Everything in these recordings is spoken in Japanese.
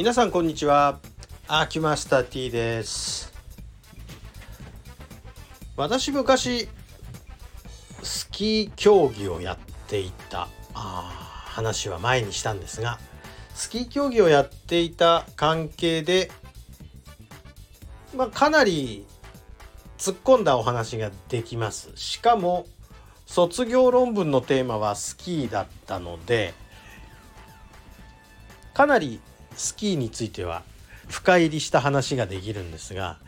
皆さんこんにちは。アキマスター T です。私昔スキー競技をやっていた。話は前にしたんですがスキー競技をやっていた関係で、まあ、かなり突っ込んだお話ができます。しかも卒業論文のテーマはスキーだったのでかなりスキーについては深入りした話ができるんですが、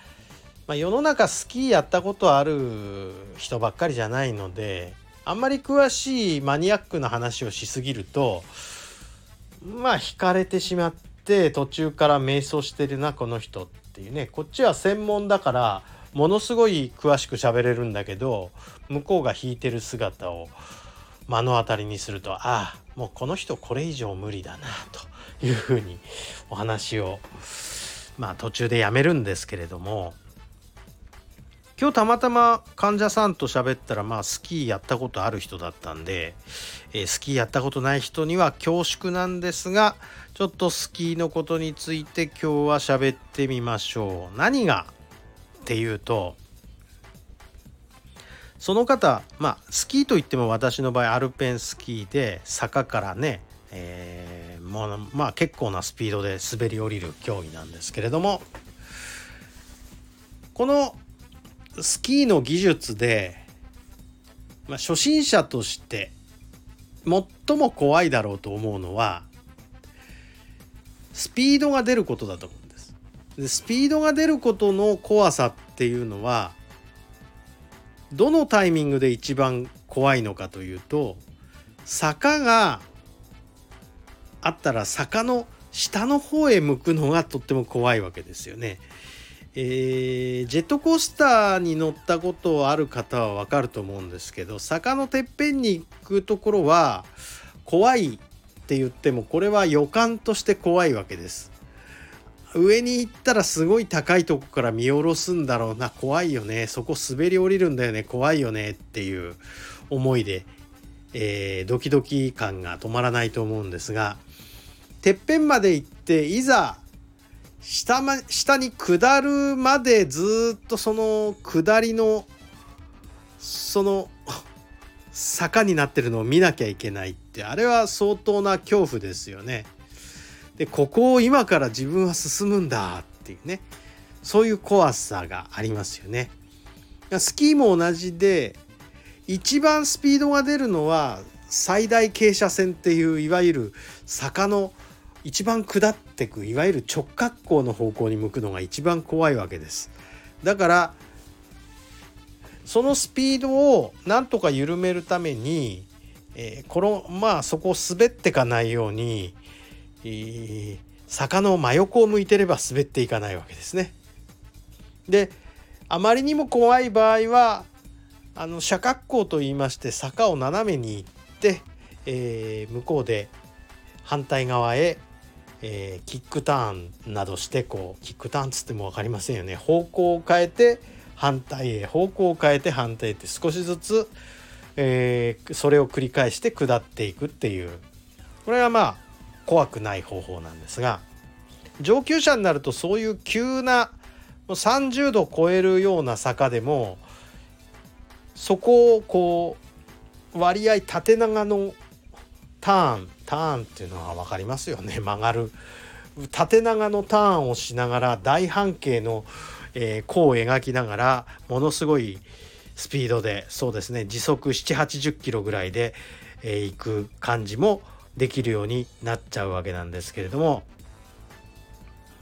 まあ、世の中スキーやったことある人ばっかりじゃないのであんまり詳しいマニアックな話をしすぎるとまあ惹かれてしまって途中から迷走してるなこの人っていうね。こっちは専門だからものすごい詳しく喋れるんだけど向こうが弾いてる姿を目の当たりにするとああもうこの人これ以上無理だなというふうにお話をまあ途中でやめるんですけれども今日たまたま患者さんと喋ったらまあスキーやったことある人だったんで、えー、スキーやったことない人には恐縮なんですがちょっとスキーのことについて今日は喋ってみましょう。何が？っていうとその方まあスキーといっても私の場合アルペンスキーで坂からね、えー、もうまあ結構なスピードで滑り降りる競技なんですけれどもこのスキーの技術で、まあ、初心者として最も怖いだろうと思うのはスピードが出ることだと思うんでスピードが出ることの怖さっていうのはどのタイミングで一番怖いのかというと坂があったら坂の下の方へ向くのがとっても怖いわけですよね。えー、ジェットコースターに乗ったことある方はわかると思うんですけど坂のてっぺんに行くところは怖いって言ってもこれは予感として怖いわけです。上に行ったらすごい高いとこから見下ろすんだろうな。怖いよね。そこ滑り降りるんだよね。怖いよねっていう思いで、えー、ドキドキ感が止まらないと思うんですがてっぺんまで行っていざ下,、ま、下に下るまでずっとその下りのその坂になってるのを見なきゃいけないってあれは相当な恐怖ですよね。でここを今から自分は進むんだっていうねそういう怖さがありますよね。スキーも同じで一番スピードが出るのは最大傾斜線っていういわゆる坂の一番下ってくいわゆる直角行の方向に向くのが一番怖いわけです。だからそのスピードをなんとか緩めるために、えー、このまあそこを滑ってかないように坂の真横を向いてれば滑っていかないわけですね。であまりにも怖い場合はあの斜角行といいまして坂を斜めに行って、えー、向こうで反対側へ、えー、キックターンなどしてこうキックターンつっても分かりませんよね方向を変えて反対へ方向を変えて反対へって少しずつ、えー、それを繰り返して下っていくっていうこれはまあ怖くない方法なんですが上級者になるとそういう急な30度超えるような坂でもそこをこう割合縦長のターンターンっていうのは分かりますよね。曲がる。縦長のターンをしながら大半径の、え、弧を描きながらものすごいスピードでそうですね時速780キロぐらいで、え、行く感じもできるようになっちゃうわけなんですけれども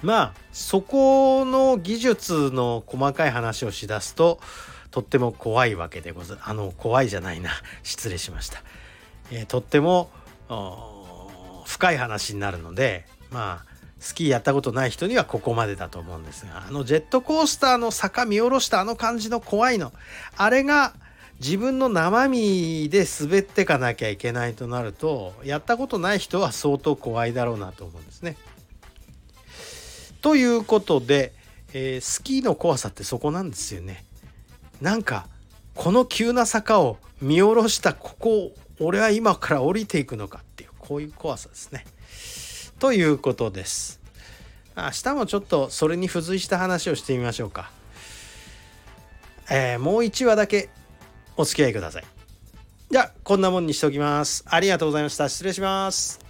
まあそこの技術の細かい話をしだすととっても怖いわけでござあの怖いじゃないな。失礼しました、えー、とっても深い話になるのでまあスキーやったことない人にはここまでだと思うんですがあのジェットコースターの坂見下ろしたあの感じの怖いのあれが自分の生身で滑ってかなきゃいけないとなるとやったことない人は相当怖いだろうなと思うんですね。ということで、えー、スキーの怖さってそこなんですよね。なんかこの急な坂を見下ろしたここを俺は今から降りていくのかっていうこういう怖さですね。ということです。明日もちょっとそれに付随した話をしてみましょうか。えー、もう1話だけお付き合いください。じゃあこんなもんにしておきます。ありがとうございました。失礼します。